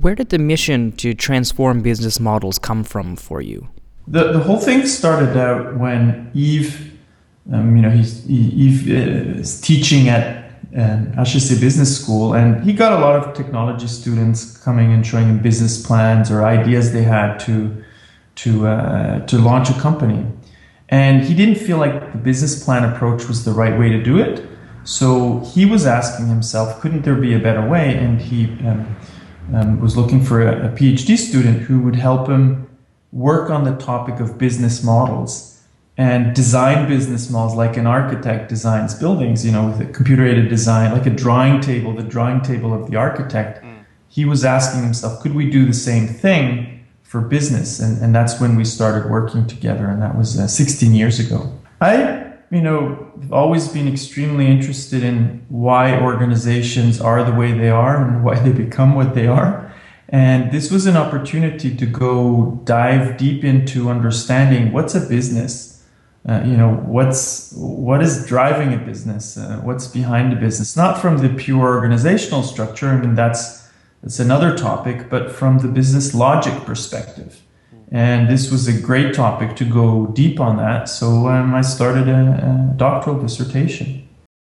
Where did the mission to transform business models come from for you? The, the whole thing started out when Yves, um, you know, he's, he, Yves uh, is teaching at um, HEC Business School, and he got a lot of technology students coming and showing him business plans or ideas they had to to uh, to launch a company. And he didn't feel like the business plan approach was the right way to do it. So he was asking himself, couldn't there be a better way? And he um, um, was looking for a, a PhD student who would help him work on the topic of business models and design business models like an architect designs buildings, you know, with a computer aided design, like a drawing table, the drawing table of the architect. Mm. He was asking himself, could we do the same thing for business? And, and that's when we started working together. And that was uh, 16 years ago. I you know, I've always been extremely interested in why organizations are the way they are and why they become what they are. And this was an opportunity to go dive deep into understanding what's a business. Uh, you know what's what is driving a business uh, what's behind a business not from the pure organizational structure i mean that's that's another topic but from the business logic perspective and this was a great topic to go deep on that. So um, I started a, a doctoral dissertation.